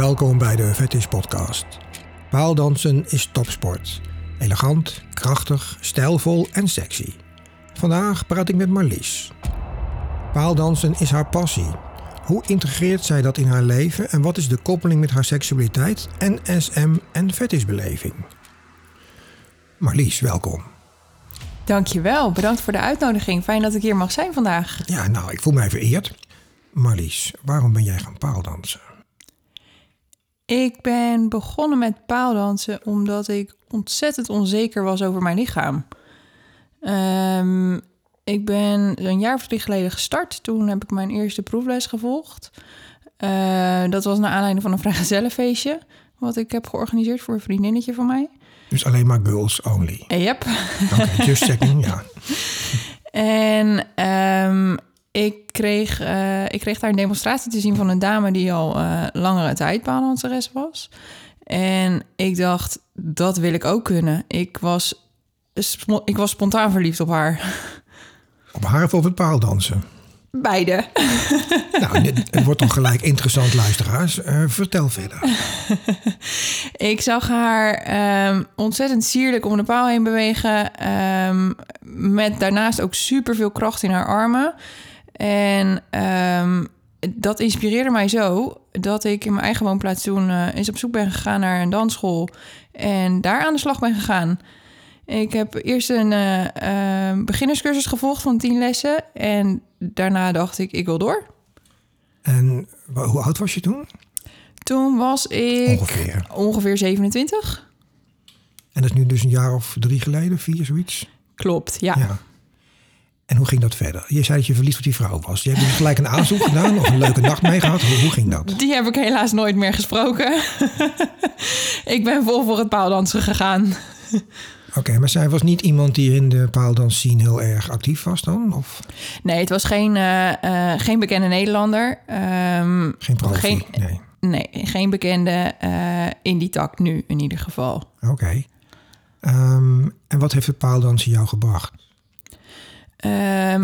welkom bij de Fetish Podcast. Paaldansen is topsport. Elegant, krachtig, stijlvol en sexy. Vandaag praat ik met Marlies. Paaldansen is haar passie. Hoe integreert zij dat in haar leven en wat is de koppeling met haar seksualiteit en SM en fetishbeleving? Marlies, welkom. Dankjewel, bedankt voor de uitnodiging. Fijn dat ik hier mag zijn vandaag. Ja, nou, ik voel mij vereerd. Marlies, waarom ben jij gaan paaldansen? Ik ben begonnen met paaldansen omdat ik ontzettend onzeker was over mijn lichaam. Ehm, ik ben een jaar of drie geleden gestart. Toen heb ik mijn eerste proefles gevolgd. Eh, dat was naar aanleiding van een vrijgezellenfeestje... wat ik heb georganiseerd voor een vriendinnetje van mij. Dus alleen maar girls only? Yep. Oké, okay, just checking, ja. En um, ik, kreeg, uh, ik kreeg daar een demonstratie te zien van een dame die al uh, langere tijd paaldanseres was. En ik dacht, dat wil ik ook kunnen. Ik was, ik was spontaan verliefd op haar. Op haar of op het paaldansen? Beide. Nou, het wordt dan gelijk interessant, luisteraars. Uh, vertel verder. ik zag haar um, ontzettend sierlijk om de paal heen bewegen. Um, met daarnaast ook superveel kracht in haar armen. En um, dat inspireerde mij zo dat ik in mijn eigen woonplaats toen uh, eens op zoek ben gegaan naar een dansschool. En daar aan de slag ben gegaan. Ik heb eerst een uh, uh, beginnerscursus gevolgd van tien lessen. En daarna dacht ik, ik wil door. En hoe oud was je toen? Toen was ik ongeveer, ongeveer 27. En dat is nu dus een jaar of drie geleden, vier, zoiets? Klopt, ja. ja. En hoe ging dat verder? Je zei dat je verliefd op die vrouw was. Je hebt dus gelijk een aanzoek gedaan of een leuke nacht mee gehad. Hoe, hoe ging dat? Die heb ik helaas nooit meer gesproken. ik ben vol voor het paaldansen gegaan. Oké, maar zij was niet iemand die in de paaldans scene heel erg actief was dan? Of? Nee, het was geen, uh, uh, geen bekende Nederlander. Um, geen profi, geen, nee. Nee, geen bekende uh, in die tak nu in ieder geval. Oké. Okay. Um, en wat heeft het paaldansen jou gebracht? Um,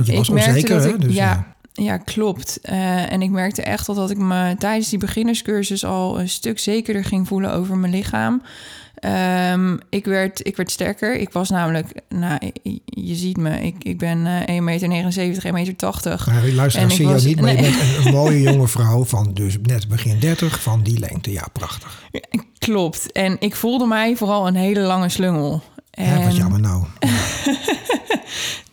je was ik merkte onzeker, dat hè? ik, Dus, ja, ja, klopt. Uh, en ik merkte echt al dat ik me tijdens die beginnerscursus al een stuk zekerder ging voelen over mijn lichaam. Um, ik, werd, ik werd sterker. Ik was namelijk, nou, je ziet me, ik, ik ben uh, 1,79 meter, 1,80 meter. 80. Maar luisteraars zie je niet, maar nee. je bent een, een, mooie jonge vrouw van dus net begin 30 van die lengte. Ja, prachtig. Klopt. En ik voelde mij vooral een hele lange slungel. En... Ja, wat jammer nou.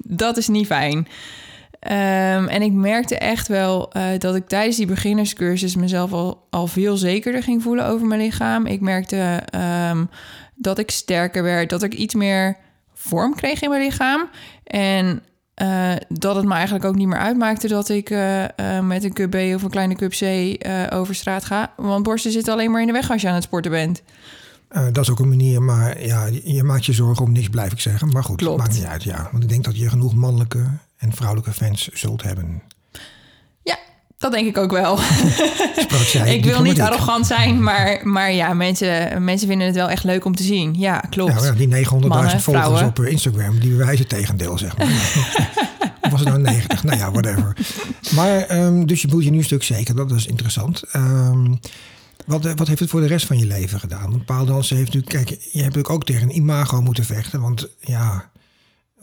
dat is niet fijn. Um, en ik merkte echt wel uh, dat ik tijdens die beginnerscursus mezelf al, al veel zekerder ging voelen over mijn lichaam. Ik merkte um, dat ik sterker werd, dat ik iets meer vorm kreeg in mijn lichaam. En uh, dat het me eigenlijk ook niet meer uitmaakte dat ik uh, met een cup B of een kleine cup C over straat ga. Want borsten zitten alleen maar in de weg als je aan het sporten bent. Uh, dat is ook een manier, maar ja, je maakt je zorgen om niks, blijf ik zeggen. Maar goed, Klopt. maakt niet uit, ja. Want ik denk dat je genoeg mannelijke en vrouwelijke fans zult hebben. Ja, dat denk ik ook wel. Ik wil niet arrogant zijn, maar, maar ja, mensen, mensen vinden het wel echt leuk om te zien. Ja, klopt. Ja, die 900.000 volgers vrouwen. op Instagram, die bewijzen tegendeel, zeg maar. of was het nou 90? Nou ja, whatever. Maar, um, dus je voelt je nu een stuk zeker, dat is interessant. Um, wat, wat, heeft het voor de rest van je leven gedaan? Paaldansen heeft natuurlijk... Kijk, je hebt natuurlijk ook tegen een imago moeten vechten. Want ja,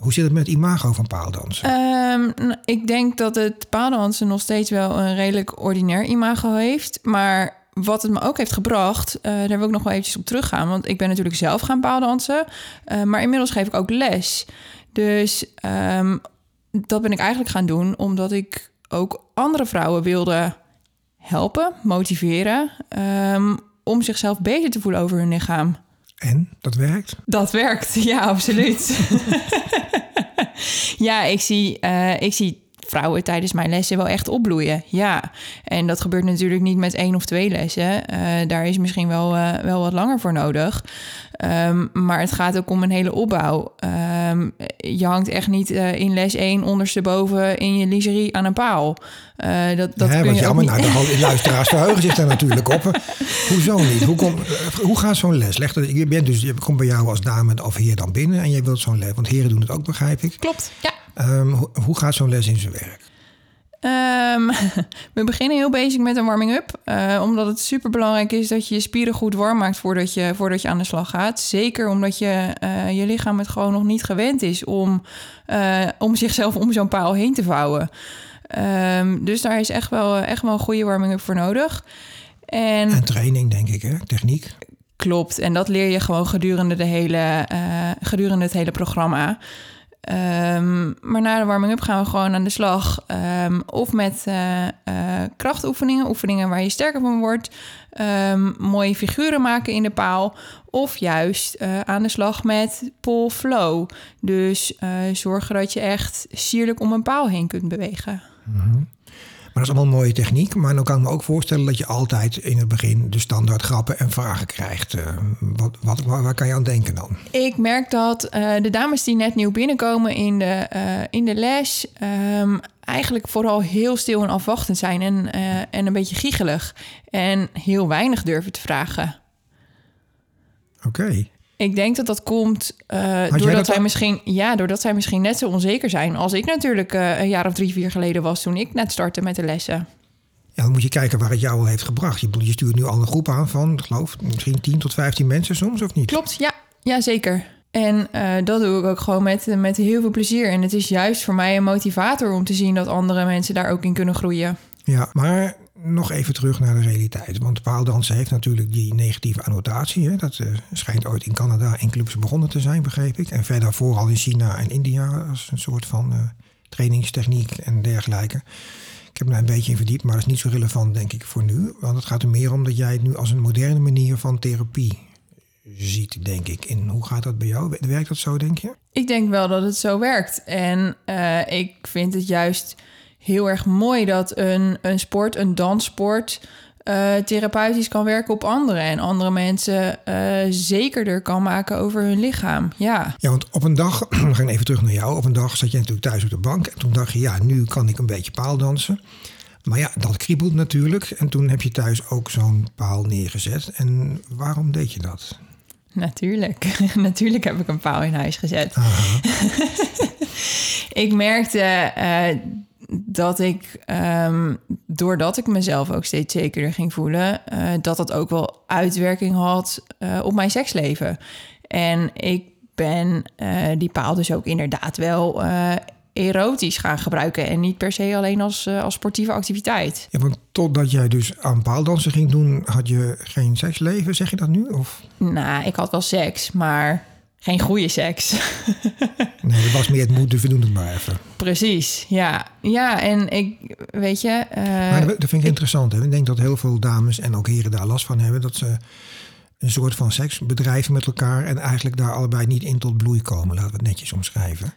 hoe zit het met het imago van paaldansen? Um, ik denk dat het paaldansen nog steeds wel een redelijk ordinair imago heeft. Maar wat het me ook heeft gebracht, uh, daar wil ik nog wel eventjes op teruggaan. Want ik ben natuurlijk zelf gaan paaldansen. Uh, maar inmiddels geef ik ook les. Dus um, dat ben ik eigenlijk gaan doen omdat ik ook andere vrouwen wilde helpen, motiveren, um, om zichzelf beter te voelen over hun lichaam. En dat werkt? Dat werkt, ja, absoluut. ja, ik zie, uh, ik zie vrouwen tijdens mijn lessen wel echt opbloeien. Ja, en dat gebeurt natuurlijk niet met één of twee lessen. Uh, daar is misschien wel, uh, wel wat langer voor nodig. Um, maar het gaat ook om een hele opbouw. Um, je hangt echt niet uh, in les 1 ondersteboven in je lingerie aan een paal. Uh, dat, dat ja, kun je jammer. Nou, de luisteraars verheugen zich daar natuurlijk op. Hoezo niet? Hoe, kom, hoe gaat zo'n les? Leg je, bent dus, je komt bij jou als dame of heer dan binnen en je wilt zo'n les. Want heren doen het ook, begrijp ik. Klopt, ja. Um, hoe, hoe gaat zo'n les in zijn werk? Ehm, we beginnen heel basic met een warming-up. eh, omdat het super belangrijk is dat je je spieren goed warm maakt voordat je, voordat je aan de slag gaat. Zeker omdat je, eh, je lichaam het gewoon nog niet gewend is om, eh, om zichzelf om zo'n paal heen te vouwen. Ehm, dus daar is echt wel, echt wel een goede warming-up voor nodig. En En training, denk ik, hè? Techniek. Klopt, en dat leer je gewoon gedurende, de hele, gedurende het hele programma. Ehm, maar na de warming-up gaan we gewoon aan de slag. Ehm, of met eh, krachtoefeningen, oefeningen waar je sterker van wordt. Ehm, mooie figuren maken in de paal. Of juist eh, aan de slag met pull flow. Dus zorgen dat je echt sierlijk om een paal heen kunt bewegen. Maar dat is allemaal mooie techniek. Maar dan kan ik me ook voorstellen dat je altijd in het begin de standaard grappen en vragen krijgt. Eh, wat, wat, waar, waar kan je aan denken dan? Ik merk dat eh, de dames die net nieuw binnenkomen in de, eh, in de les... ehm, eigenlijk vooral heel stil en afwachtend zijn en, en een beetje giechelig. En heel weinig durven te vragen. Oké. Ik denk dat dat komt eh, doordat, dat zij al? misschien, ja, doordat zij misschien net zo onzeker zijn... als ik natuurlijk eh, een jaar of drie, vier geleden was... toen ik net startte met de lessen. Ja, dan moet je kijken waar het jou al heeft gebracht. Je, stuurt nu al een groep aan van, geloof, misschien 10 tot 15 mensen soms, of niet? Klopt, ja, ja zeker. En eh, dat doe ik ook gewoon met, met heel veel plezier. En het is juist voor mij een motivator om te zien dat andere mensen daar ook in kunnen groeien. Ja, maar nog even terug naar de realiteit. Want paaldansen heeft natuurlijk die negatieve annotatie. Hè? Dat eh, schijnt ooit in Canada in clubs begonnen te zijn, begreep ik. En verder vooral in China en India als een soort van eh, trainingstechniek en dergelijke. Ik heb daar een beetje in verdiept, maar dat is niet zo relevant, denk ik, voor nu. Want het gaat er meer om dat jij het nu als een moderne manier van therapie ziet, denk ik. En hoe gaat dat bij jou? Werkt dat zo, denk je? Ik denk wel dat het zo werkt. En eh, ik vind het juist heel erg mooi dat een, een sport, een danssport, eh, therapeutisch kan werken op anderen. En andere mensen eh, zekerder kan maken over hun lichaam. Ja. Ja, want op een dag, we gaan even terug naar jou. Op een dag zat je natuurlijk thuis op de bank. En toen dacht je, ja, nu kan ik een beetje paaldansen. Maar ja, dat kriebelt natuurlijk. En toen heb je thuis ook zo'n paal neergezet. En waarom deed je dat? Natuurlijk. Natuurlijk heb ik een paal in huis gezet. Ik merkte eh, dat ik, ehm, doordat ik mezelf ook steeds zekerder ging voelen, eh, dat dat ook wel uitwerking had eh, op mijn seksleven. En ik ben eh, die paal dus ook inderdaad wel erotisch gaan gebruiken en niet per se alleen als, als sportieve activiteit. Ja, want totdat jij dus aan paaldansen ging doen, had je geen seksleven, zeg je dat nu? Of Nou, ik had wel seks, maar geen goede seks. nee, dat was meer het moeten, we doen het maar even. Precies, ja. Ja, en ik, weet je... eh, Maar dat dat vind ik interessant. Hè? Ik denk dat heel veel dames en ook heren daar last van hebben. Dat ze een soort van seks bedrijven met elkaar en eigenlijk daar allebei niet in tot bloei komen. Laten we het netjes omschrijven.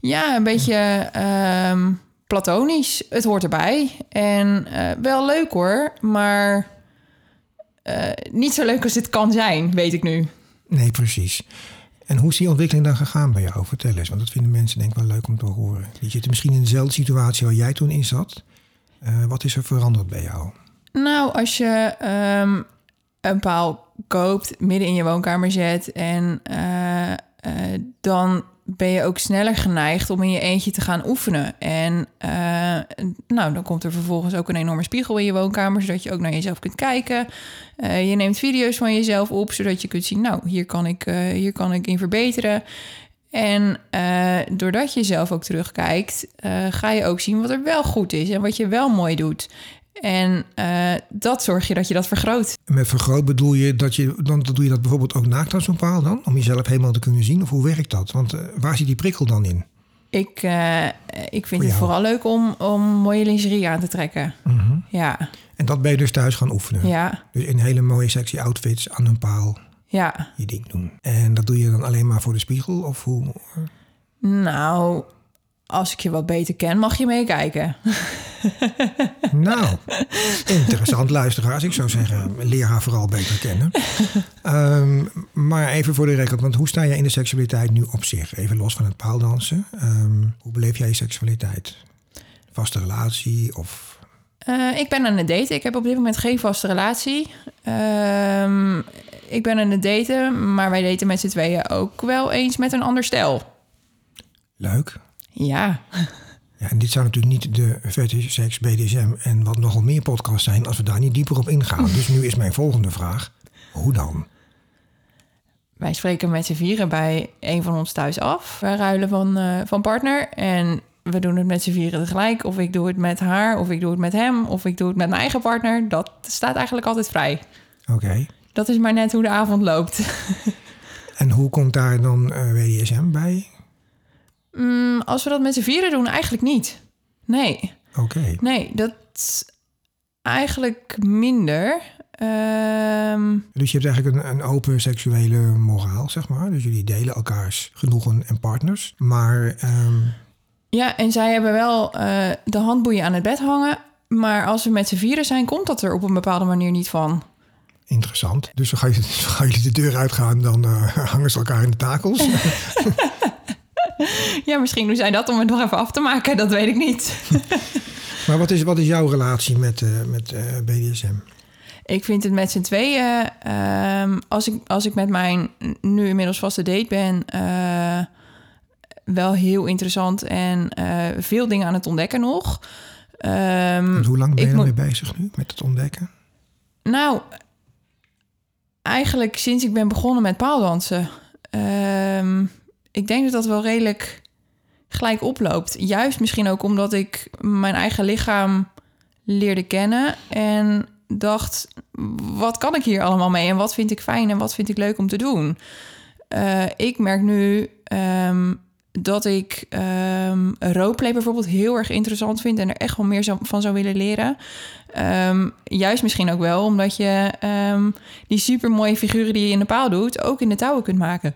Ja, een beetje ehm, platonisch. Het hoort erbij. En eh, wel leuk hoor, maar eh, niet zo leuk als het kan zijn, weet ik nu. Nee, precies. En hoe is die ontwikkeling dan gegaan bij jou? Vertel eens, want dat vinden mensen denk ik wel leuk om te horen. Je zit misschien in dezelfde situatie waar jij toen in zat. Eh, wat is er veranderd bij jou? Nou, als je ehm, een paal koopt, midden in je woonkamer zet en eh, eh, dan ben je ook sneller geneigd om in je eentje te gaan oefenen. En eh, nou, dan komt er vervolgens ook een enorme spiegel in je woonkamer, zodat je ook naar jezelf kunt kijken. Eh, je neemt video's van jezelf op, zodat je kunt zien, nou, hier kan ik, eh, hier kan ik in verbeteren. En doordat je zelf ook terugkijkt, ga je ook zien wat er wel goed is en wat je wel mooi doet. En eh, dat zorg je dat je dat vergroot. Met vergroot bedoel je dat je, dan doe je dat bijvoorbeeld ook naakt aan zo'n paal dan? Om jezelf helemaal te kunnen zien? Of hoe werkt dat? Want eh, waar zit die prikkel dan in? Ik, eh, ik vind Voor het vooral leuk om, om mooie lingerie aan te trekken. Ja, En dat ben je dus thuis gaan oefenen? ja, Dus in hele mooie sexy outfits aan een paal ja. je ding doen. En dat doe je dan alleen maar voor de spiegel? Of hoe? Nou, als ik je wat beter ken, mag je meekijken. Nou, interessant luisteraars. Ik zou zeggen, leer haar vooral beter kennen. Ehm, maar even voor de record, want hoe sta jij in de seksualiteit nu op zich? Even los van het paaldansen. Ehm, hoe beleef jij je seksualiteit? Vaste relatie of... Eh, ik ben aan het daten. Ik heb op dit moment geen vaste relatie. Ehm, ik ben aan het daten, maar wij daten met z'n tweeën ook wel eens met een ander stel. Leuk. Ja, Ja, en dit zou natuurlijk niet de fetish, seks, BDSM en wat nogal meer podcasts zijn als we daar niet dieper op ingaan. Dus nu is mijn volgende vraag, hoe dan? Wij spreken met z'n vieren bij een van ons thuis af. Wij ruilen van, eh, van partner en we doen het met z'n vieren tegelijk. Of ik doe het met haar, of ik doe het met hem, of ik doe het met mijn eigen partner. Dat staat eigenlijk altijd vrij. Oké. Dat is maar net hoe de avond loopt. En hoe komt daar dan eh BDSM bij? Mm, als we dat met z'n vieren doen, eigenlijk niet. Nee, Oké. nee, dat eigenlijk minder. Ehm, Dus je hebt eigenlijk een, een open seksuele moraal, zeg maar. Dus jullie delen elkaars genoegen en partners. Maar ehm, ja, en zij hebben wel eh, de handboeien aan het bed hangen. Maar als we met z'n vieren zijn, komt dat er op een bepaalde manier niet van. interessant. Dus dan ga je, dan gaan jullie de deur uitgaan, dan eh, hangen ze elkaar in de takels. Ja, misschien doen zij dat om het nog even af te maken. Dat weet ik niet. maar wat is, wat is jouw relatie met, eh, met eh, BDSM? Ik vind het met z'n tweeën, ehm, als, ik, als ik met mijn nu inmiddels vaste date ben, eh, wel heel interessant en veel dingen aan het ontdekken nog. Ehm, hoe lang ben je ermee bezig nu met het ontdekken? Nou, eigenlijk sinds ik ben begonnen met paaldansen. Ehm, ik denk dat dat wel redelijk gelijk oploopt. Juist misschien ook omdat ik mijn eigen lichaam leerde kennen en dacht, wat kan ik hier allemaal mee en wat vind ik fijn en wat vind ik leuk om te doen. Eh, ik merk nu ehm, dat ik ehm roleplay bijvoorbeeld heel erg interessant vind en er echt wel meer van zou willen leren. Ehm, juist misschien ook wel omdat je ehm, die super mooie figuren die je in de paal doet, ook in de touwen kunt maken.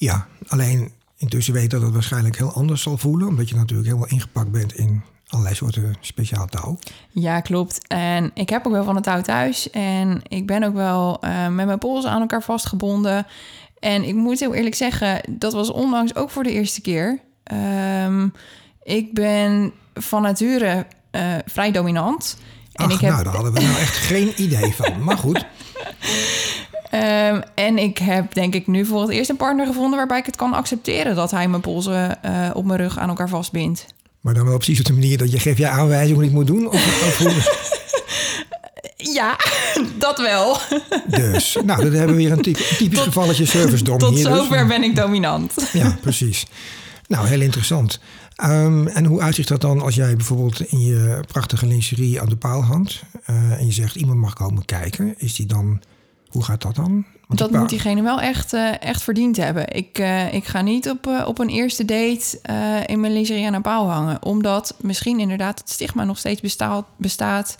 Ja, alleen intussen weet dat het waarschijnlijk heel anders zal voelen. Omdat je natuurlijk helemaal ingepakt bent in allerlei soorten speciaal touw. Ja, klopt. En ik heb ook wel van het touw thuis. En ik ben ook wel eh, met mijn polsen aan elkaar vastgebonden. En ik moet heel eerlijk zeggen, dat was onlangs ook voor de eerste keer. Ehm, ik ben van nature eh, vrij dominant. En ik heb nou, daar hadden we nou echt geen idee van. Maar goed, Ehm, en ik heb denk ik nu voor het eerst een partner gevonden waarbij ik het kan accepteren dat hij mijn polsen eh, op mijn rug aan elkaar vastbindt. maar dan wel precies op de manier dat je geeft je aanwijzing hoe ik moet doen. Of, of hoe- Ja, dat wel. dus, nou, dan hebben we weer een typ- een typisch gevalletje service dom Tot hier. dus. zover ben ik dominant. Ja, precies. Nou, heel interessant. Ehm, en hoe uitzicht dat dan als jij bijvoorbeeld in je prachtige lingerie aan de paal hangt eh, en je zegt iemand mag komen kijken? Is die dan, hoe gaat dat dan? Want Dat moet diegene wel echt, eh, echt verdiend hebben. Ik, eh, ik ga niet op, eh, op een eerste date in mijn lingerie aan een paal hangen. Omdat misschien inderdaad het stigma nog steeds bestaat, bestaat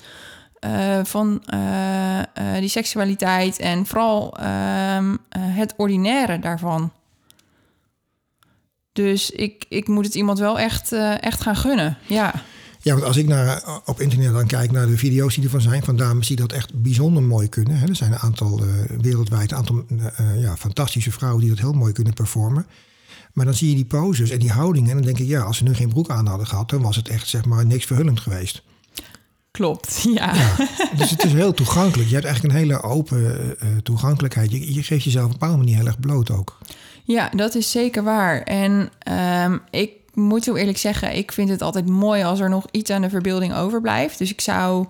van die seksualiteit. En vooral ehm, eh, het ordinaire daarvan. Dus ik, ik moet het iemand wel echt, echt gaan gunnen. Ja. Ja, want als ik naar, op internet dan kijk naar de video's die ervan zijn van dames die dat echt bijzonder mooi kunnen. Hè. Er zijn een aantal eh, wereldwijd een aantal eh, eh, ja, fantastische vrouwen die dat heel mooi kunnen performen. Maar dan zie je die poses en die houdingen en dan denk ik, ja, als ze nu geen broek aan hadden gehad, dan was het echt zeg maar niks verhullend geweest. Klopt, ja. Ja, dus het is heel toegankelijk. Je hebt eigenlijk een hele open toegankelijkheid. Je, je geeft jezelf op een bepaalde manier heel erg bloot ook. Ja, dat is zeker waar. En ehm, ik moet heel eerlijk zeggen, ik vind het altijd mooi als er nog iets aan de verbeelding overblijft. Dus ik zou.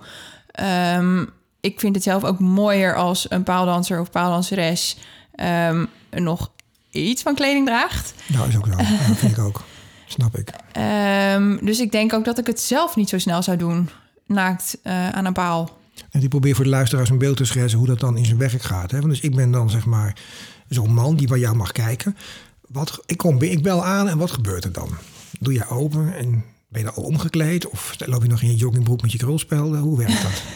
ehm, ik vind het zelf ook mooier als een paaldanser of paaldanseres ehm, nog iets van kleding draagt. Nou, is ook zo. Ja, dat vind ik ook. Snap ik. Ehm, dus ik denk ook dat ik het zelf niet zo snel zou doen, naakt eh, aan een paal. En ik probeer voor de luisteraars een beeld te schetsen hoe dat dan in zijn werk gaat. Hè? Want dus ik ben dan zeg maar zo'n man die bij jou mag kijken. Wat, ik, kom, ik bel aan en wat gebeurt er dan? Doe je open en ben je dan al omgekleed? Of loop je nog in je joggingbroek met je krulspelden? Hoe werkt dat?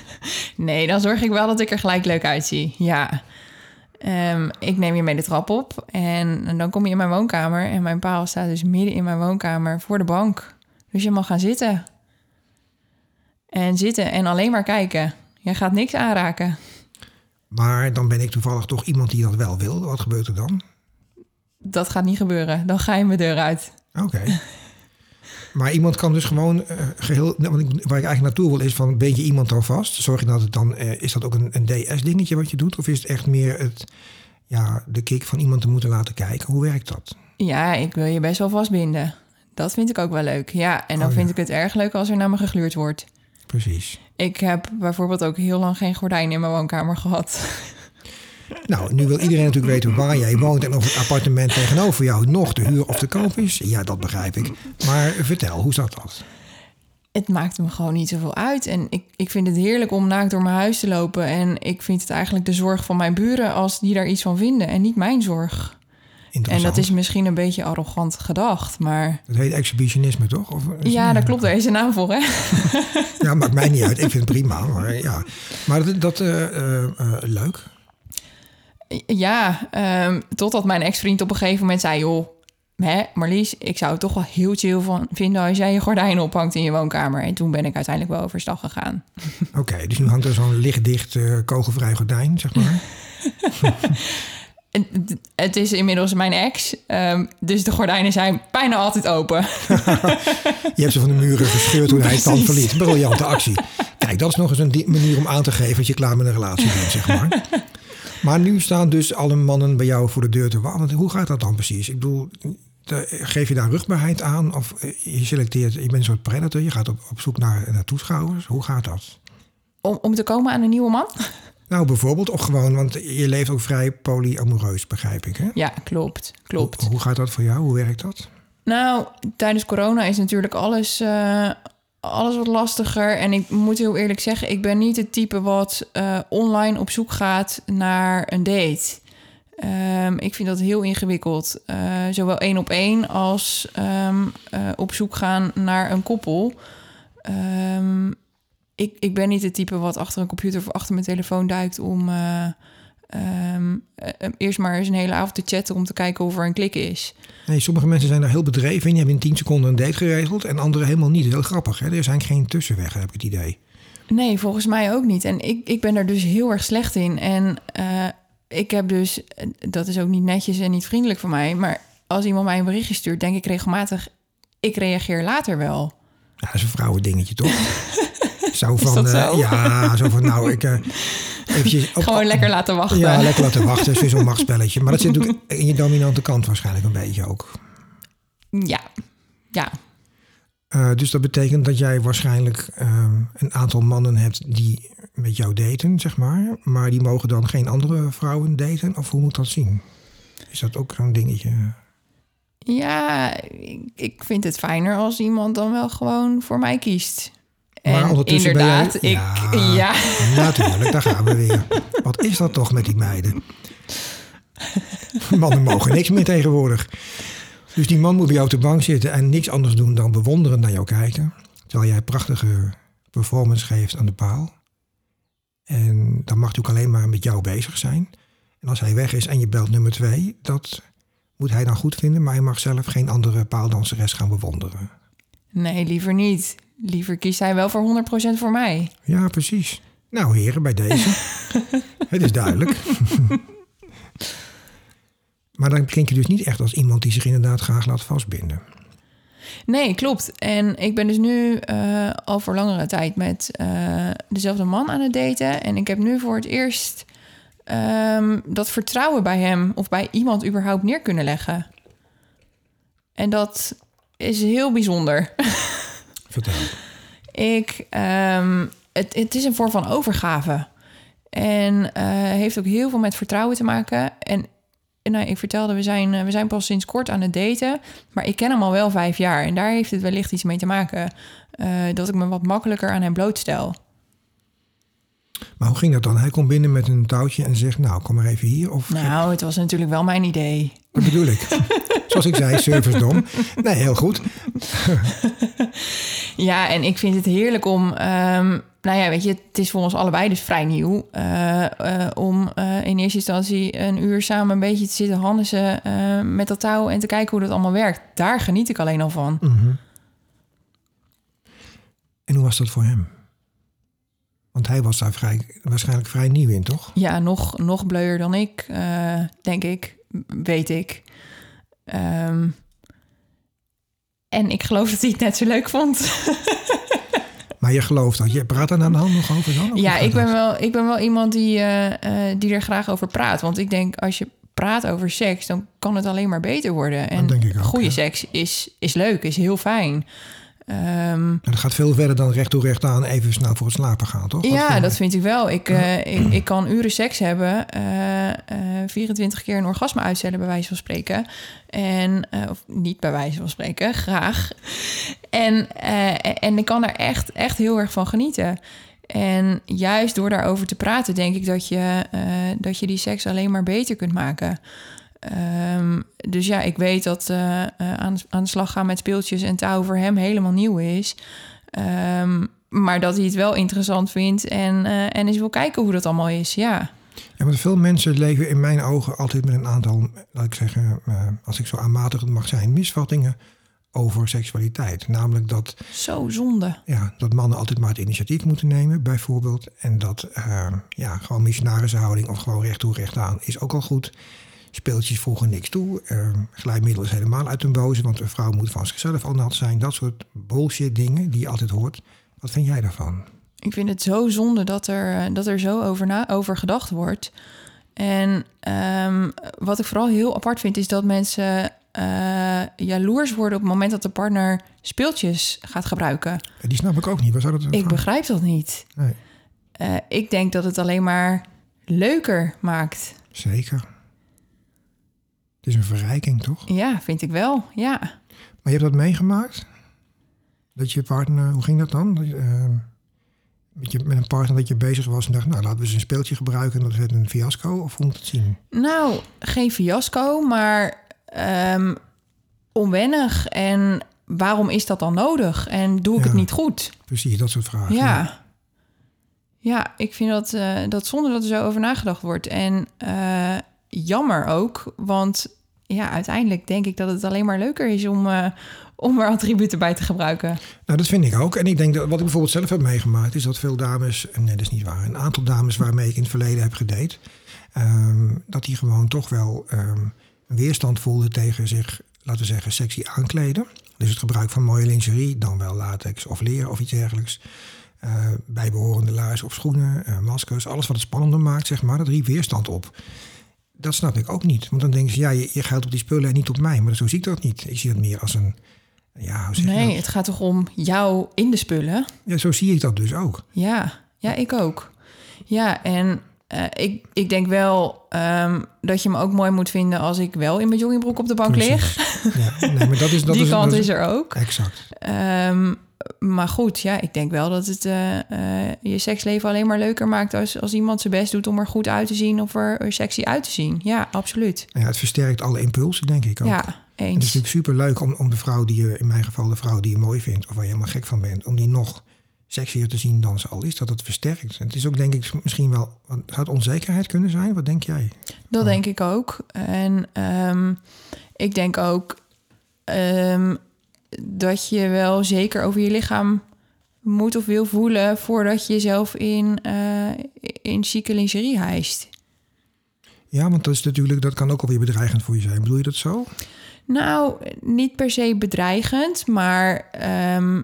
Nee, dan zorg ik wel dat ik er gelijk leuk uitzie. Ja. Ehm, ik neem je mee de trap op en dan kom je in mijn woonkamer. En mijn paal staat dus midden in mijn woonkamer voor de bank. Dus je mag gaan zitten. En zitten en alleen maar kijken. Je gaat niks aanraken. Maar dan ben ik toevallig toch iemand die dat wel wil. Wat gebeurt er dan? Dat gaat niet gebeuren. Dan ga je mijn deur uit. Oké. Maar iemand kan dus gewoon eh, geheel... nou, ik, waar ik eigenlijk naartoe wil is van... Ben je iemand dan vast? Zorg je dat het dan... eh, is dat ook een, een DS-dingetje wat je doet? Of is het echt meer het, ja, de kick van iemand te moeten laten kijken? Hoe werkt dat? Ja, ik wil je best wel vastbinden. Dat vind ik ook wel leuk. Ja, en dan Oh, ja. vind ik het erg leuk als er naar me gegluurd wordt. Precies. Ik heb bijvoorbeeld ook heel lang geen gordijn in mijn woonkamer gehad. Nou, nu wil iedereen natuurlijk weten waar jij woont en of het appartement tegenover jou nog te huur of te koop is. Ja, dat begrijp ik. Maar vertel, hoe zat dat? Het maakt me gewoon niet zoveel uit. En ik, ik vind het heerlijk om naakt door mijn huis te lopen. En ik vind het eigenlijk de zorg van mijn buren als die daar iets van vinden. En niet mijn zorg. En dat is misschien een beetje arrogant gedacht. Maar Dat heet exhibitionisme, toch? Of, ja, dat klopt. Daar is een naam voor, hè? Ja, maakt mij niet uit. Ik vind het prima. Maar ja, maar dat, dat eh, eh, eh, leuk. Ja, ehm, totdat mijn ex-vriend op een gegeven moment zei... joh, hè, Marlies, ik zou het toch wel heel chill van vinden... als jij je gordijnen ophangt in je woonkamer. En toen ben ik uiteindelijk wel overstag gegaan. Oké, dus nu hangt er zo'n lichtdicht eh, kogelvrij gordijn, zeg maar. Het is inmiddels mijn ex, ehm, dus de gordijnen zijn bijna altijd open. Je hebt ze van de muren gescheurd toen hij het dan verliet. Briljante actie. Kijk, dat is nog eens een manier om aan te geven dat je klaar met een relatie bent, zeg maar. Maar nu staan dus alle mannen bij jou voor de deur te wachten. Hoe gaat dat dan precies? Ik bedoel, geef je daar rugbaarheid aan? Of eh, je selecteert, je bent een soort predator, je gaat op, op zoek naar, naar toeschouwers. Hoe gaat dat? Om, om te komen aan een nieuwe man? Nou, bijvoorbeeld, of gewoon, want je leeft ook vrij polyamoreus, begrijp ik. Hè? Ja, klopt. Klopt. Hoe, hoe gaat dat voor jou? Hoe werkt dat? Nou, tijdens corona is natuurlijk alles, eh, alles wat lastiger. En ik moet heel eerlijk zeggen, ik ben niet het type wat eh, online op zoek gaat naar een date. Ehm, ik vind dat heel ingewikkeld. Eh, zowel één op één als ehm, eh, op zoek gaan naar een koppel. Ehm, ik, ik ben niet het type wat achter een computer of achter mijn telefoon duikt om eh, ehm, eh, eerst maar eens een hele avond te chatten om te kijken of er een klik is. Nee, sommige mensen zijn daar heel bedreven in. Die hebben in 10 seconden een date geregeld. En anderen helemaal niet. Heel grappig. Hè? Er zijn geen tussenwegen, heb ik het idee. Nee, volgens mij ook niet. En ik, ik ben daar dus heel erg slecht in. En eh, ik heb dus, eh, dat is ook niet netjes en niet vriendelijk van mij, maar als iemand mij een berichtje stuurt, denk ik regelmatig, ik reageer later wel. Ja, dat is een vrouwendingetje, toch? Zo van, eh, ja, zo van, nou, ik... eh eventjes op- Gewoon lekker laten wachten. Ja, lekker laten wachten. Dat is weer zo'n machtspelletje. Maar dat zit natuurlijk in je dominante kant waarschijnlijk een beetje ook. ja. ja. Eh, dus dat betekent dat jij waarschijnlijk eh, een aantal mannen hebt die met jou daten, zeg maar. Maar die mogen dan geen andere vrouwen daten? Of hoe moet dat zien? Is dat ook zo'n dingetje? Ja, ik, ik vind het fijner als iemand dan wel gewoon voor mij kiest. Maar En ondertussen ben jij- inderdaad, ik, Ja. ja. Natuurlijk, daar gaan we weer. Wat is dat toch met die meiden? Mannen mogen niks meer tegenwoordig. Dus die man moet bij jou de bank zitten en niks anders doen dan bewonderend naar jou kijken. Terwijl jij prachtige performance geeft aan de paal. En dan mag hij ook alleen maar met jou bezig zijn. En als hij weg is en je belt nummer twee, dat moet hij dan goed vinden. Maar hij mag zelf geen andere paaldanseres gaan bewonderen. Nee, liever niet. Liever kiest hij wel voor 100% voor mij. Ja, precies. Nou, heren, bij deze. Het is duidelijk. maar dan klink je dus niet echt als iemand die zich inderdaad graag laat vastbinden. Nee, klopt. En ik ben dus nu eh, al voor langere tijd met eh, dezelfde man aan het daten. En ik heb nu voor het eerst ehm, dat vertrouwen bij hem of bij iemand überhaupt neer kunnen leggen. En dat is heel bijzonder. Vertel. Ik, ehm, het, het is een vorm van overgave. En eh, heeft ook heel veel met vertrouwen te maken. En nou, ik vertelde, we zijn, eh, we zijn pas sinds kort aan het daten. Maar ik ken hem al wel vijf jaar. En daar heeft het wellicht iets mee te maken. eh, dat ik me wat makkelijker aan hem blootstel. Maar hoe ging dat dan? Hij komt binnen met een touwtje en zegt, nou, kom maar even hier. Of Nou, het was natuurlijk wel mijn idee. wat bedoel ik? Zoals ik zei, servicedom. Nee, heel goed. Ja, en ik vind het heerlijk om... ehm, nou ja, weet je, het is voor ons allebei dus vrij nieuw... eh, eh, om eh, in eerste instantie een uur samen een beetje te zitten handelen eh, met dat touw... en te kijken hoe dat allemaal werkt. Daar geniet ik alleen al van. Mhm. En hoe was dat voor hem? Want hij was daar vrij, waarschijnlijk vrij nieuw in, toch? Ja, nog, nog bleuier dan ik, denk ik, weet ik. Ehm, en ik geloof dat hij het net zo leuk vond. Maar je gelooft dat. Je praat de hand nog over dan? Ja, ik ben, dat? wel, ik ben wel iemand die, eh, die er graag over praat. Want ik denk, als je praat over seks, dan kan het alleen maar beter worden. En goede seks is, is leuk, is heel fijn. Ehm, En dat gaat veel verder dan recht toe recht aan even snel voor het slapen gaan, toch? Ja, dat vind ik wel. Ik, eh, ik, ik kan uren seks hebben, eh, eh, 24 keer een orgasme uitstellen, bij wijze van spreken. En, eh, of niet bij wijze van spreken, graag. En, eh, en ik kan er echt, echt heel erg van genieten. En juist door daarover te praten, denk ik dat je, eh, dat je die seks alleen maar beter kunt maken. Ehm, dus ja, ik weet dat eh, eh, aan, aan de slag gaan met speeltjes en touw voor hem helemaal nieuw is. Ehm, maar dat hij het wel interessant vindt en, eh, en eens wil kijken hoe dat allemaal is. Ja, Ja, want veel mensen leven in mijn ogen altijd met een aantal, laat ik zeggen, als ik zo aanmatigend mag zijn, misvattingen over seksualiteit. Namelijk dat, zo zonde. ja, dat mannen altijd maar het initiatief moeten nemen, bijvoorbeeld. En dat eh, ja, gewoon missionarissenhouding of gewoon recht toe recht aan is ook al goed. Speeltjes voegen niks toe. Uh, glijmiddel is helemaal uit een boze, want een vrouw moet van zichzelf al nat zijn. Dat soort bullshit dingen die je altijd hoort. Wat vind jij daarvan? Ik vind het zo zonde dat er, eh, dat er zo over, na, over gedacht wordt. En ehm, wat ik vooral heel apart vind, is dat mensen eh, jaloers worden op het moment dat de partner speeltjes gaat gebruiken. Die snap ik ook niet. Waar zou dat Ik begrijp dat niet. Nee, Eh, ik denk dat het alleen maar leuker maakt. zeker. Het is een verrijking, toch? Ja, vind ik wel. Ja. Maar je hebt dat meegemaakt? Dat je partner, hoe ging dat dan? Dat je, met, je, met een partner dat je bezig was en dacht, nou laten we eens een speeltje gebruiken en dat werd een fiasco? Of hoe moet het zien? Nou, geen fiasco, maar ehm, onwennig. En waarom is dat dan nodig? En doe ik Ja. het niet goed? Precies, dat soort vragen. Ja. Ja, ik vind dat, eh, dat zonde dat er zo over nagedacht wordt. En eh, jammer ook, want ja, uiteindelijk denk ik dat het alleen maar leuker is om, eh, om er attributen bij te gebruiken. Nou, dat vind ik ook. En ik denk dat wat ik bijvoorbeeld zelf heb meegemaakt, is dat veel dames, en nee, dat is niet waar, een aantal dames waarmee ik in het verleden heb gedate, ehm, dat die gewoon toch wel een weerstand voelden tegen zich, laten we zeggen, sexy aankleden. Dus het gebruik van mooie lingerie, dan wel latex of leer of iets dergelijks. Eh, bijbehorende laarzen of schoenen, eh, maskers, alles wat het spannender maakt, zeg maar, dat riep weerstand op. Dat snap ik ook niet. Want dan denken ze, ja, je, je geldt op die spullen en niet op mij. Maar zo zie ik dat niet. Ik zie dat meer als een, ja, hoe zeg je Nee, het gaat toch om jou in de spullen? Ja, zo zie ik dat dus ook. Ja, ja, ik ook. Ja, en eh, ik, ik denk wel ehm, dat je me ook mooi moet vinden als ik wel in mijn joggingbroek op de bank lig. Ja, nee, maar dat is dat Die is, kant dat is er ook. Exact. Ehm, maar goed, ja, ik denk wel dat het eh, eh, je seksleven alleen maar leuker maakt als, als iemand zijn best doet om er goed uit te zien of er, er sexy uit te zien. Ja, absoluut. Ja, het versterkt alle impulsen, denk ik ook. Ja, Het is eens. natuurlijk super leuk om, om de vrouw die je, in mijn geval de vrouw die je mooi vindt, of waar je helemaal gek van bent, om die nog sexier te zien dan ze al is. Dat het versterkt. En het is ook, denk ik, misschien wel. Zou het onzekerheid kunnen zijn? Wat denk jij? Dat denk ik ook. En ehm, ik denk ook ehm, dat je wel zeker over je lichaam moet of wil voelen voordat je jezelf in, eh in chique lingerie hijst. Ja, want dat is natuurlijk, dat kan ook alweer bedreigend voor je zijn. Bedoel je dat zo? Nou, niet per se bedreigend, maar ehm,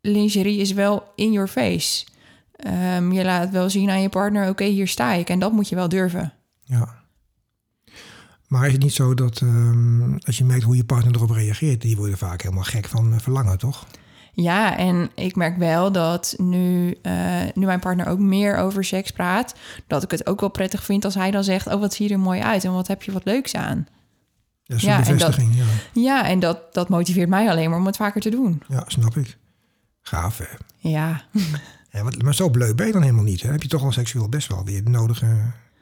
lingerie is wel in your face. Ehm, je laat wel zien aan je partner, oké, hier sta ik. En dat moet je wel durven. Ja. Maar is het niet zo dat ehm, als je merkt hoe je partner erop reageert, die worden vaak helemaal gek van eh, verlangen, toch? Ja, en ik merk wel dat nu, eh, nu mijn partner ook meer over seks praat, dat ik het ook wel prettig vind als hij dan zegt: Oh, wat zie je er mooi uit en wat heb je wat leuks aan. Is een Ja, en dat- ja. Ja, en dat, dat motiveert mij alleen maar om het vaker te doen. Ja, snap ik. Gaaf, hè? Ja, Ja, maar zo bleu ben je dan helemaal niet. Hè? Heb je toch al seksueel best wel weer de nodige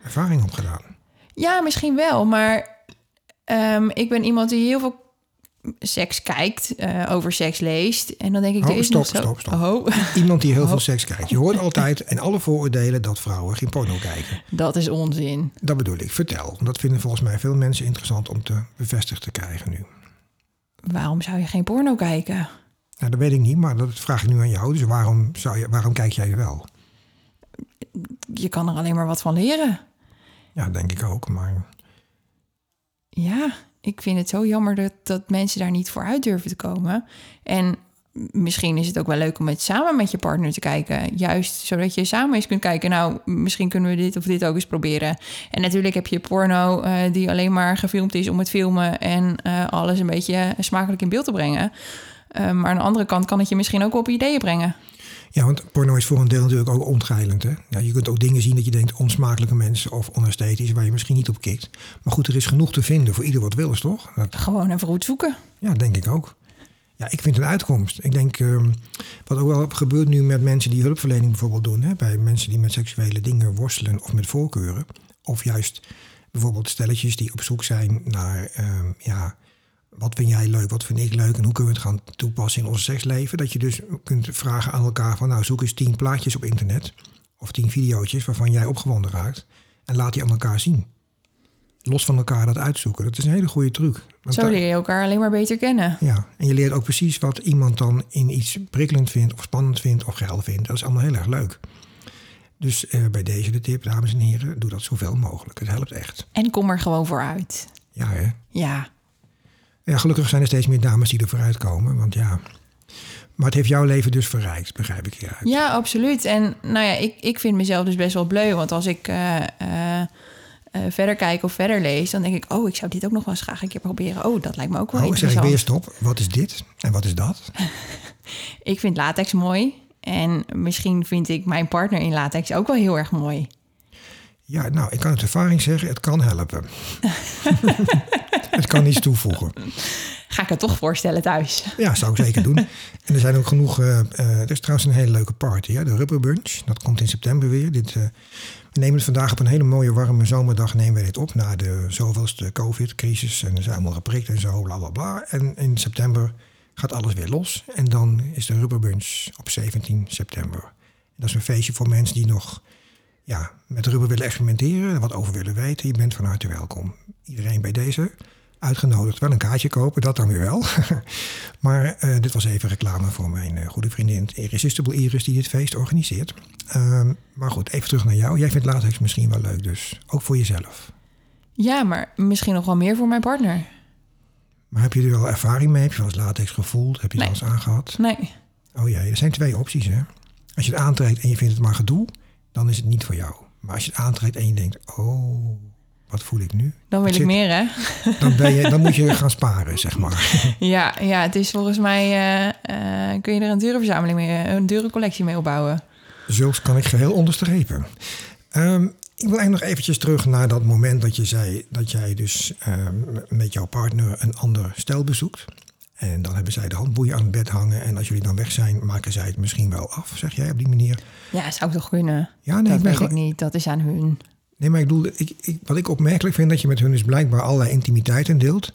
ervaring opgedaan. Ja misschien wel, maar ehm, ik ben iemand die heel veel seks kijkt, eh, over seks leest. En dan denk ik, Oh, er is stop, nog zo... stop, stop. Oh, Iemand die heel veel seks kijkt. Je hoort altijd en alle vooroordelen dat vrouwen geen porno kijken. dat is onzin. Dat bedoel ik. Vertel. Dat vinden volgens mij veel mensen interessant om te bevestigd te krijgen nu. Waarom zou je geen porno kijken? Nou, dat weet ik niet, maar dat vraag ik nu aan jou. Dus waarom, zou je, waarom kijk jij wel? Je kan er alleen maar wat van leren. Ja, denk ik ook. Maar Ja, ik vind het zo jammer dat, dat mensen daar niet voor uit durven te komen. En misschien is het ook wel leuk om het samen met je partner te kijken. Juist zodat je samen eens kunt kijken, nou, misschien kunnen we dit of dit ook eens proberen. En natuurlijk heb je porno eh, die alleen maar gefilmd is om het filmen en eh, alles een beetje smakelijk in beeld te brengen. Eh, maar aan de andere kant kan het je misschien ook op ideeën brengen. Ja, want porno is voor een deel natuurlijk ook ontgeilend. Hè? Ja, je kunt ook dingen zien dat je denkt onsmakelijke mensen of onesthetisch, waar je misschien niet op kikt. Maar goed, er is genoeg te vinden voor ieder wat wil, is toch? Dat, Gewoon even goed zoeken. ja, denk ik ook. Ja, ik vind een uitkomst. Ik denk, ehm, wat ook wel gebeurt nu met mensen die hulpverlening bijvoorbeeld doen, hè, bij mensen die met seksuele dingen worstelen of met voorkeuren, of juist bijvoorbeeld stelletjes die op zoek zijn naar, ehm, ja, wat vind jij leuk, wat vind ik leuk en hoe kunnen we het gaan toepassen in ons seksleven. Dat je dus kunt vragen aan elkaar van, nou zoek eens tien plaatjes op internet of tien videootjes waarvan jij opgewonden raakt en laat die aan elkaar zien. Los van elkaar dat uitzoeken. Dat is een hele goede truc. Want Zo leer je elkaar alleen maar beter kennen. ja, en je leert ook precies wat iemand dan in iets prikkelend vindt, of spannend vindt, of geil vindt. Dat is allemaal heel erg leuk. Dus eh, bij deze de tip, dames en heren, doe dat zoveel mogelijk. Het helpt echt. En kom er gewoon voor uit. Ja, hè? Ja, Ja, gelukkig zijn er steeds meer dames die er vooruit komen, want ja. Maar het heeft jouw leven dus verrijkt, begrijp ik hieruit. Ja, absoluut. En nou ja, ik, ik vind mezelf dus best wel bleu. Want als ik eh, eh, eh, verder kijk of verder lees, dan denk ik, oh, ik zou dit ook nog wel eens graag een keer proberen. Oh, dat lijkt me ook wel Oh, zeg ik interessant. weer stop. Wat is dit en wat is dat? Ik vind latex mooi. En misschien vind ik mijn partner in latex ook wel heel erg mooi. Ja, nou, ik kan uit ervaring zeggen, het kan helpen. het kan iets toevoegen. Ga ik het toch voorstellen thuis? Ja, zou ik zeker doen. En er zijn ook genoeg. eh, er is trouwens een hele leuke party, hè? de Rubber Bunch. Dat komt in september weer. Dit, eh, we nemen het vandaag op een hele mooie warme zomerdag. Nemen we dit op na de zoveelste COVID-crisis. En we zijn allemaal geprikt en zo, bla bla bla. En in september gaat alles weer los. En dan is de Rubber Bunch op 17 september. En dat is een feestje voor mensen die nog ja, met rubber willen experimenteren. Er wat over willen weten. Je bent van harte welkom. Iedereen bij deze uitgenodigd. Wel een kaartje kopen, dat dan weer wel. maar eh, dit was even reclame voor mijn eh, goede vriendin Irresistible Iris die dit feest organiseert. Ehm, maar goed, even terug naar jou. Jij vindt latex misschien wel leuk, dus ook voor jezelf. Ja, maar misschien nog wel meer voor mijn partner. Maar heb je er wel ervaring mee? Heb je wel eens latex gevoeld? Heb je het Nee. wel eens aangehad? Nee. Oh ja, er zijn twee opties hè. Als je het aantrekt en je vindt het maar gedoe, dan is het niet voor jou. Maar als je het aantrekt en je denkt, oh, wat voel ik nu? Dan wil Zit- ik meer, hè? Dan, ben je, dan moet je gaan sparen, zeg maar. Ja, ja, het is volgens mij... eh, eh, kun je er een dure verzameling mee, een dure collectie mee opbouwen. Zulks kan ik geheel onderstrepen. Ehm, ik wil eigenlijk nog eventjes terug naar dat moment dat je zei dat jij dus ehm, met jouw partner een ander stel bezoekt. En dan hebben zij de handboeien aan het bed hangen. En als jullie dan weg zijn, maken zij het misschien wel af, zeg jij op die manier. Ja, zou ik toch kunnen? Ja, nee, dat ik weet ik niet. Dat is aan hun. Nee, maar ik bedoel, ik, ik, wat ik opmerkelijk vind, dat je met hun dus blijkbaar allerlei intimiteiten deelt.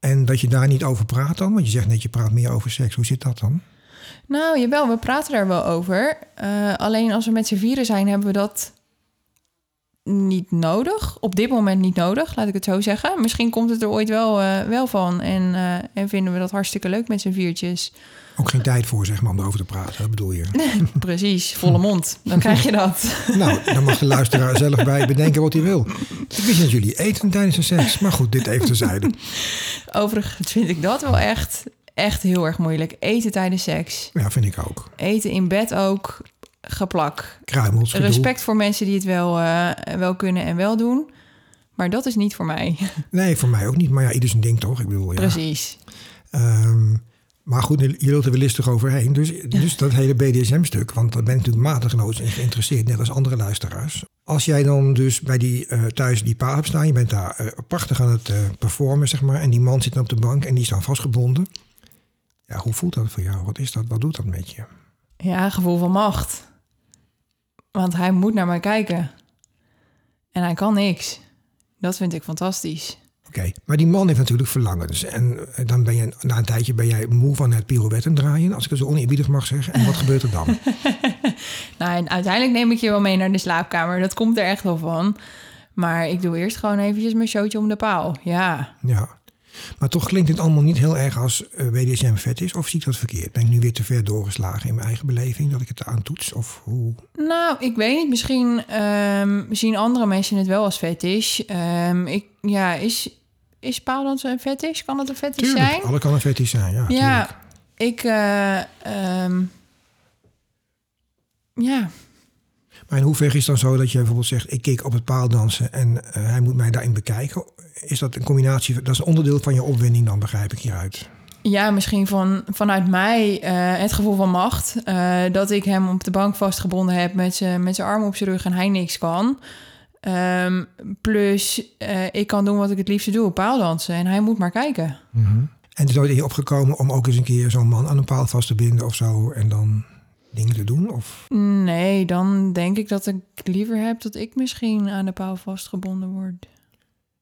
En dat je daar niet over praat dan. Want je zegt net, je praat meer over seks. Hoe zit dat dan? Nou, jawel, we praten daar wel over. Eh, alleen als we met z'n vieren zijn, hebben we dat niet nodig. Op dit moment niet nodig, laat ik het zo zeggen. Misschien komt het er ooit wel, eh, wel van. En, eh, en vinden we dat hartstikke leuk met z'n viertjes. Ook geen tijd voor, zeg maar, om erover te praten. Dat bedoel je? Precies, volle mond. Dan krijg je dat. Nou, dan mag de luisteraar zelf bij bedenken wat hij wil. Ik wist dat jullie eten tijdens de seks. Maar goed, dit even terzijde. Overigens vind ik dat wel echt, echt heel erg moeilijk. Eten tijdens seks. Ja, vind ik ook. Eten in bed ook. Geplak. Kruimels. Respect voor mensen die het wel, eh, wel kunnen en wel doen. Maar dat is niet voor mij. Nee, voor mij ook niet. Maar ja, ieder zijn ding toch? Ik bedoel, ja. Precies. Ehm, maar goed, je lult er wel listig overheen. Dus, dus dat hele BDSM-stuk, want daar ben ik natuurlijk matig in geïnteresseerd, net als andere luisteraars. Als jij dan dus bij die eh, thuis die paal hebt staan, je bent daar eh, prachtig aan het eh, performen, zeg maar, en die man zit dan op de bank en die is dan vastgebonden. Ja, hoe voelt dat voor jou? Wat is dat? Wat doet dat met je? Ja, gevoel van macht. Want hij moet naar mij kijken. En hij kan niks. Dat vind ik fantastisch. Oké, maar die man heeft natuurlijk verlangens. En eh, dan ben je na een tijdje ben jij moe van het pirouetten draaien, als ik het zo oneerbiedig mag zeggen. En wat gebeurt er dan? Nou, en uiteindelijk neem ik je wel mee naar de slaapkamer. Dat komt er echt wel van. Maar ik doe eerst gewoon eventjes mijn showtje om de paal. Ja. Ja. Maar toch klinkt dit allemaal niet heel erg als eh, BDSM vet is. Of zie ik dat verkeerd? Ben ik nu weer te ver doorgeslagen in mijn eigen beleving dat ik het aan toets? Of hoe? Nou, ik weet niet. Misschien ehm, zien andere mensen het wel als fetish. Ehm, ik, ja, is, is paaldansen een fetish? Kan het een fetish Tuurlijk, zijn? alle kan een fetish zijn. Ja, Ja, tuurlijk. ik... eh, ehm, ja, Maar in hoeverre is het dan zo dat je bijvoorbeeld zegt... ik kijk op het paaldansen en eh, hij moet mij daarin bekijken? Is dat een combinatie, dat is een onderdeel van je opwinding dan, begrijp ik hieruit? Ja, misschien van, vanuit mij eh, het gevoel van macht. dat ik hem op de bank vastgebonden heb met zijn met zijn arm op zijn rug en hij niks kan. Ehm, plus, eh, ik kan doen wat ik het liefste doe, paaldansen. En hij moet maar kijken. En het is in je opgekomen om ook eens een keer zo'n man aan een paal vast te binden of zo... en dan dingen te doen? Of Nee, dan denk ik dat ik liever heb dat ik misschien aan de paal vastgebonden word.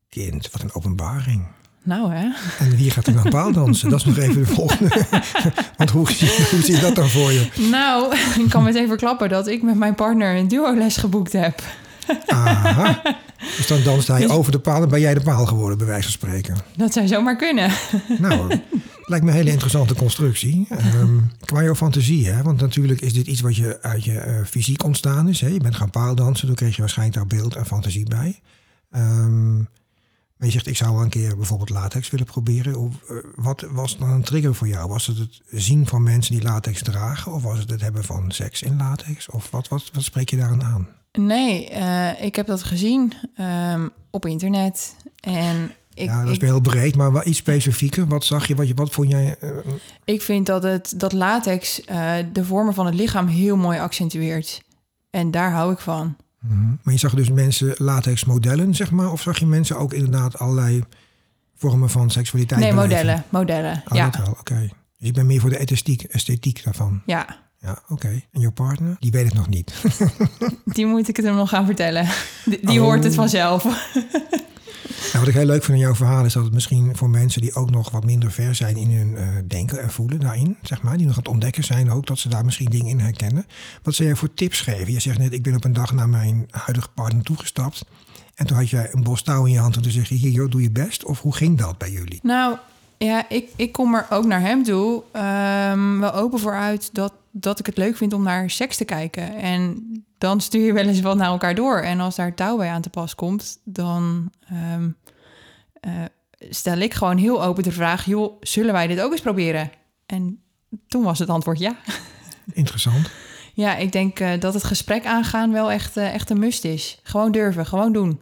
kind, wat een openbaring. Nou hè? En wie gaat er dan paaldansen? Dat is nog even de volgende. Want hoe zie, hoe zie je dat dan voor je? Nou, ik kan meteen verklappen dat ik met mijn partner een duoles geboekt heb. Aha. Dus dan danst hij over de paal en ben jij de paal geworden, bij wijze van spreken. Dat zou zomaar kunnen. Nou, lijkt me een hele interessante constructie. Ehm, qua jouw fantasie, hè? Want natuurlijk is dit iets wat je uit je eh, fysiek ontstaan is. Hè? Je bent gaan paaldansen, toen kreeg je waarschijnlijk daar beeld en fantasie bij. Ehm, maar je zegt, ik zou wel een keer bijvoorbeeld latex willen proberen. Of, eh, wat was dan een trigger voor jou? Was het het zien van mensen die latex dragen? Of was het het hebben van seks in latex? Of wat, wat, wat spreek je daaraan aan? Nee, eh, ik heb dat gezien ehm, op internet. En ik, ja, dat is ik, wel heel breed, maar wel iets specifieker. Wat zag je? Wat, je, wat vond jij? eh, ik vind dat, het, dat latex de vormen van het lichaam heel mooi accentueert. En daar hou ik van. Mhm. Maar je zag dus mensen latex modellen, zeg maar? Of zag je mensen ook inderdaad allerlei vormen van seksualiteit Nee, beleven? modellen. Modellen. Oh, ja. oké. Dus ik ben meer voor de esthetiek, esthetiek daarvan. ja, Ja, oké. En jouw partner? Die weet het nog niet. die moet ik het hem nog gaan vertellen. Die, die Oh. hoort het vanzelf. Nou, wat ik heel leuk vind aan jouw verhaal is dat het misschien voor mensen die ook nog wat minder ver zijn in hun eh, denken en voelen daarin, zeg maar, die nog aan het ontdekken zijn ook, dat ze daar misschien dingen in herkennen. Wat zou jij voor tips geven? Je zegt net, ik ben op een dag naar mijn huidige partner toegestapt en toen had jij een bos touw in je hand en toen zeg je, hier joh, doe je best. Of hoe ging dat bij jullie? Nou, ja, ik, ik kom er ook naar hem toe ehm, wel open voor uit dat, dat ik het leuk vind om naar seks te kijken. En dan stuur je wel eens wat naar elkaar door. En als daar touw bij aan te pas komt, dan ehm, eh, stel ik gewoon heel open de vraag: joh, zullen wij dit ook eens proberen? En toen was het antwoord ja. Interessant. Ja, ik denk eh, dat het gesprek aangaan wel echt, eh, echt een must is. Gewoon durven, gewoon doen.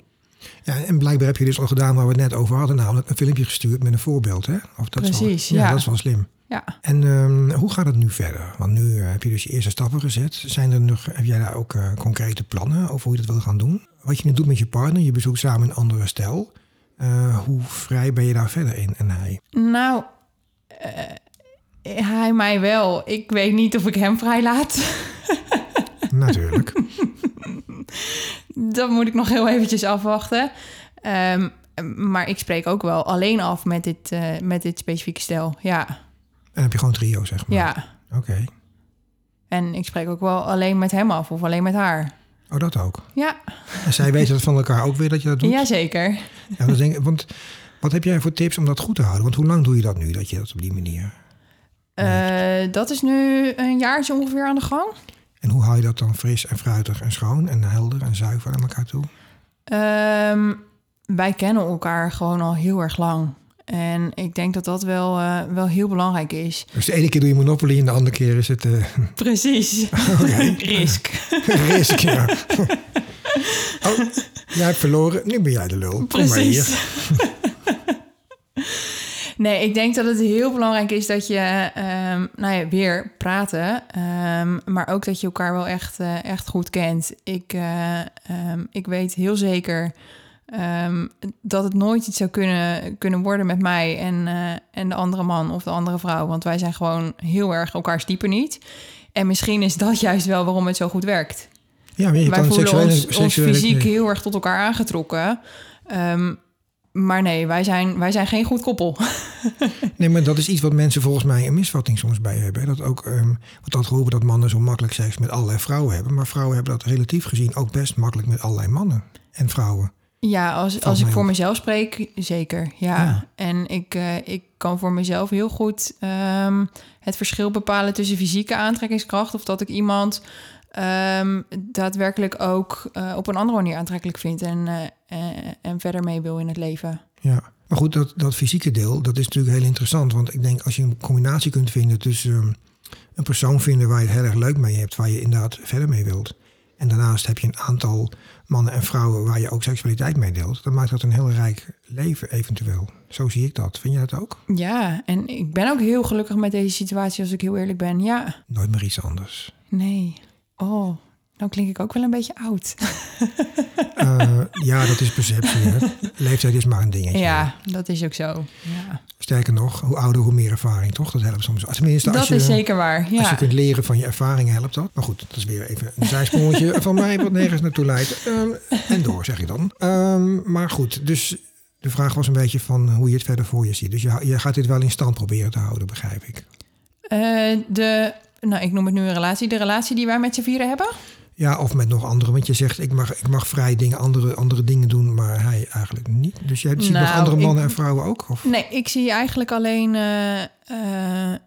Ja, en blijkbaar heb je dus al gedaan waar we het net over hadden, namelijk een filmpje gestuurd met een voorbeeld. Hè? Of dat is wel- Precies, ja, ja. dat is wel slim. Ja. En ehm, hoe gaat het nu verder? Want nu eh, heb je dus je eerste stappen gezet. Zijn er nog, heb jij daar ook eh, concrete plannen over hoe je dat wil gaan doen? Wat je nu doet met je partner, je bezoekt samen een andere stijl. Eh, hoe vrij ben je daar verder in en hij? Nou, hij mij wel. Ik weet niet of ik hem vrijlaat. Natuurlijk. Dat moet ik nog heel eventjes afwachten. Ehm, maar ik spreek ook wel alleen af met dit, met dit specifieke stel. Ja, dan heb je gewoon trio, zeg maar. ja. Oké. En ik spreek ook wel alleen met hem af of alleen met haar. Oh, dat ook. Ja, En zij weten dat van elkaar ook weer dat je dat doet? jazeker. Ja, dan denk ik, want wat heb jij voor tips om dat goed te houden? Want hoe lang doe je dat nu, dat je dat op die manier... Eh, dat is nu een jaartje ongeveer aan de gang. En hoe hou je dat dan fris en fruitig en schoon en helder en zuiver naar elkaar toe? Ehm, wij kennen elkaar gewoon al heel erg lang. En ik denk dat dat wel, eh, wel heel belangrijk is. Dus de ene keer doe je Monopoly en de andere keer is het eh Precies. Risk. risk. Ja. Oh, jij hebt verloren, nu ben jij de lul. Kom maar hier. Precies. nee, ik denk dat het heel belangrijk is dat je, ehm, nou ja, weer praten. ehm, maar ook dat je elkaar wel echt, eh, echt goed kent. Ik, eh, ehm, ik weet heel zeker ehm, dat het nooit iets zou kunnen, kunnen worden met mij en, eh, en de andere man of de andere vrouw. Want wij zijn gewoon heel erg elkaars type niet. En misschien is dat juist wel waarom het zo goed werkt Ja, maar je wij kan voelen seksuele, ons, fysiek nee. heel erg tot elkaar aangetrokken. Ehm, maar nee, wij zijn, wij zijn geen goed koppel. Nee, maar dat is iets wat mensen volgens mij een misvatting soms bij hebben. Dat ook, ehm wordt altijd geroepen dat mannen zo makkelijk seks met allerlei vrouwen hebben. Maar vrouwen hebben dat relatief gezien ook best makkelijk met allerlei mannen en vrouwen. Ja, als, als ik voor op. mezelf spreek, zeker. Ja. Ja. En ik, eh, ik kan voor mezelf heel goed ehm, het verschil bepalen tussen fysieke aantrekkingskracht of dat ik iemand ehm, daadwerkelijk ook eh, op een andere manier aantrekkelijk vind en, eh, en verder mee wil in het leven. Ja, maar goed, dat, dat fysieke deel, dat is natuurlijk heel interessant. Want ik denk als je een combinatie kunt vinden tussen um, een persoon vinden waar je het heel erg leuk mee hebt, waar je inderdaad verder mee wilt. En daarnaast heb je een aantal mannen en vrouwen waar je ook seksualiteit mee deelt. Dan maakt dat een heel rijk leven eventueel. Zo zie ik dat. Vind je dat ook? Ja, en ik ben ook heel gelukkig met deze situatie als ik heel eerlijk ben. Ja. Nooit meer iets anders. Nee. Oh, nou klink ik ook wel een beetje oud. Uh, ja, dat is perceptie. Hè? Leeftijd is maar een dingetje. Ja, dat is ook zo. Ja. Sterker nog, hoe ouder, hoe meer ervaring, toch? Dat helpt soms. Tenminste, als dat je, is zeker waar. Ja. Als je kunt leren van je ervaringen, helpt dat. Maar goed, dat is weer even een zijsprongetje van mij, wat nergens naartoe leidt. Um, en door, zeg ik dan. Um, maar goed, dus de vraag was een beetje van hoe je het verder voor je ziet. Dus je, je gaat dit wel in stand proberen te houden, begrijp ik. Uh, de, nou, ik noem het nu een relatie. De relatie die wij met z'n vieren hebben? Ja, of met nog anderen. Want je zegt, ik mag, ik mag vrij dingen, andere, andere dingen doen, maar hij eigenlijk niet. Dus jij ziet Nou, nog andere ik- mannen en vrouwen ook? Of? Nee, ik zie eigenlijk alleen eh, eh,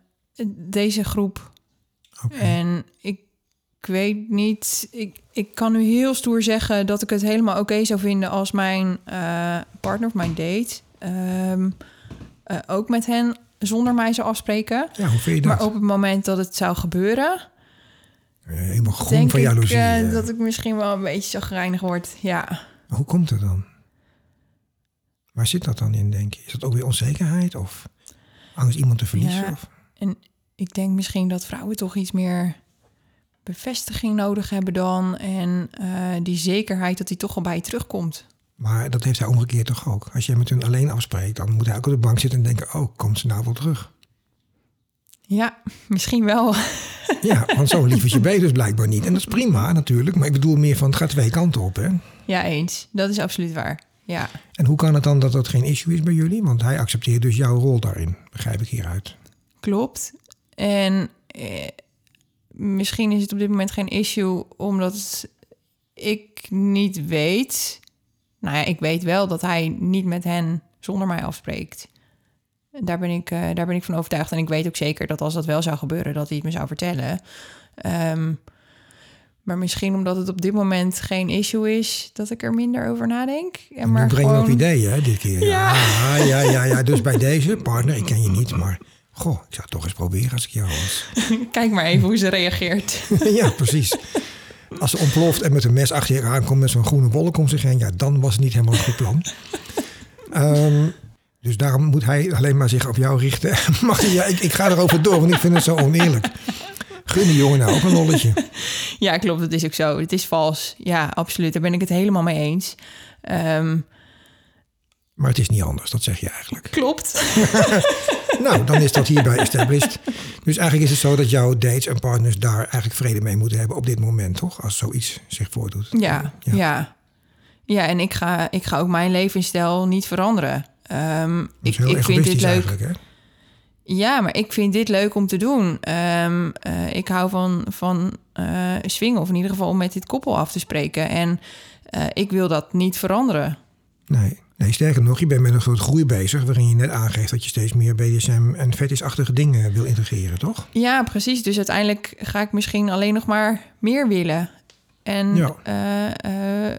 deze groep. En ik, ik weet niet, ik, ik kan nu heel stoer zeggen dat ik het helemaal oké zou vinden als mijn eh, partner of mijn date ehm, eh, ook met hen zonder mij zou afspreken. Ja, hoe vind je dat? Maar op het moment dat het zou gebeuren, Helemaal groen denk van jaloezie. eh, eh. dat ik misschien wel een beetje zagrijnig word. Ja. Hoe komt het dan? Waar zit dat dan in, denk je? Is dat ook weer onzekerheid of angst iemand te verliezen? Ja. Of? En ik denk misschien dat vrouwen toch iets meer bevestiging nodig hebben dan. En eh, die zekerheid dat die toch al bij je terugkomt. Maar dat heeft hij omgekeerd toch ook? Als je met hun alleen afspreekt, dan moet hij ook op de bank zitten en denken: oh, komt ze nou wel terug? Ja, misschien wel. Ja, want zo lief is je ben je dus blijkbaar niet. En dat is prima natuurlijk, maar ik bedoel meer van het gaat twee kanten op. Hè? Ja, eens. Dat is absoluut waar. Ja, En hoe kan het dan dat dat geen issue is bij jullie? Want hij accepteert dus jouw rol daarin, begrijp ik hieruit. klopt. En eh, misschien is het op dit moment geen issue omdat ik niet weet. Nou ja, ik weet wel dat hij niet met hen zonder mij afspreekt. Daar ben ik, eh, daar ben ik van overtuigd. En ik weet ook zeker dat als dat wel zou gebeuren, dat hij het me zou vertellen. Ehm, maar misschien omdat het op dit moment geen issue is, dat ik er minder over nadenk. En maar breng gewoon... op ideeën, hè, dit keer. Ja. ja, ja, ja, Dus bij deze partner, ik ken je niet, maar goh, ik zou het toch eens proberen als ik jou was. Kijk maar even hoe ze reageert. ja, precies. Als ze ontploft en met een mes achter je aankomt met zo'n groene wolk om zich heen, ja, dan was het niet helemaal een goed plan. Ehm, dus daarom moet hij alleen maar zich op jou richten. Mag ja, ik, ik ga erover door, want ik vind het zo oneerlijk. Gun die jongen nou ook een lolletje. Ja, klopt. Dat is ook zo. Het is vals. Ja, absoluut. Daar ben ik het helemaal mee eens. Ehm, Maar het is niet anders, dat zeg je eigenlijk. klopt. Nou, dan is dat hierbij established. Dus eigenlijk is het zo dat jouw dates en partners daar eigenlijk vrede mee moeten hebben op dit moment, toch? Als zoiets zich voordoet. Ja, ja. ja. en ik ga, ik ga ook mijn levensstijl niet veranderen. Is ik, heel ik vind dit leuk. hè? Ja, maar ik vind dit leuk om te doen. Ehm, eh, ik hou van, van eh swingen, of in ieder geval om met dit koppel af te spreken. En eh, ik wil dat niet veranderen. Nee. nee, sterker nog, je bent met een soort groei bezig... waarin je net aangeeft dat je steeds meer BDSM en fetishachtige dingen wil integreren, toch? Ja, precies. Dus uiteindelijk ga ik misschien alleen nog maar meer willen. En Ja.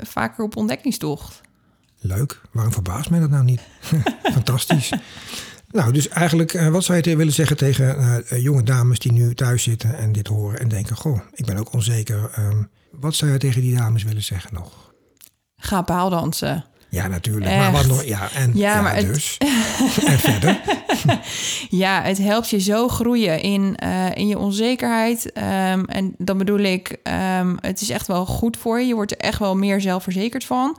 vaker op ontdekkingstocht. Leuk. Waarom verbaast mij dat nou niet? Fantastisch. Nou, dus eigenlijk, eh, wat zou je willen zeggen tegen eh, eh, jonge dames die nu thuis zitten en dit horen en denken: Goh, ik ben ook onzeker. Ehm, wat zou je tegen die dames willen zeggen nog? Ga paaldansen. Ja, natuurlijk. Maar wat nog? Ja, en Ja, ja, maar het- dus. en verder. Ja, het helpt je zo groeien in, eh, in je onzekerheid. Ehm, en dan bedoel ik, ehm, het is echt wel goed voor je. Je wordt er echt wel meer zelfverzekerd van.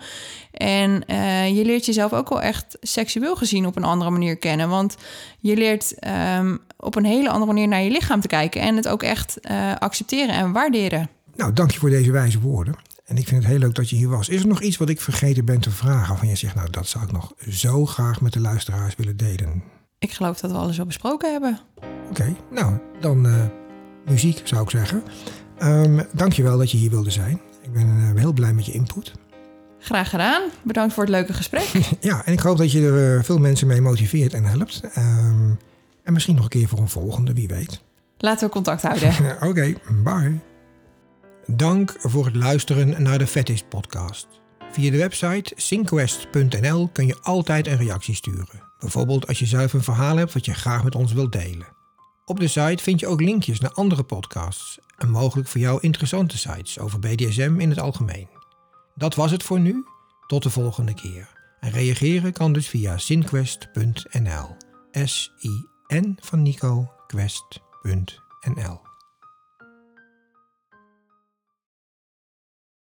En eh, je leert jezelf ook wel echt seksueel gezien op een andere manier kennen. Want je leert ehm, op een hele andere manier naar je lichaam te kijken. En het ook echt eh, accepteren en waarderen. Nou, dank je voor deze wijze woorden. En ik vind het heel leuk dat je hier was. Is er nog iets wat ik vergeten ben te vragen? Van je zegt, nou, dat zou ik nog zo graag met de luisteraars willen delen. Ik geloof dat we alles al besproken hebben. Oké, nou, dan eh, muziek zou ik zeggen. Ehm Dank je wel dat je hier wilde zijn. Ik ben eh, heel blij met je input. Graag gedaan. Bedankt voor het leuke gesprek. Ja, en ik hoop dat je er eh, veel mensen mee motiveert en helpt. Ehm, en misschien nog een keer voor een volgende, wie weet. Laten we contact houden. Oké, bye. Dank voor het luisteren naar de Fetish Podcast. Via de website synquest.nl kun je altijd een reactie sturen. Bijvoorbeeld als je zelf een verhaal hebt wat je graag met ons wilt delen. Op de site vind je ook linkjes naar andere podcasts en mogelijk voor jou interessante sites over BDSM in het algemeen. Dat was het voor nu. Tot de volgende keer. En reageren kan dus via synquest.nl. S-I-N van Nico, quest.nl.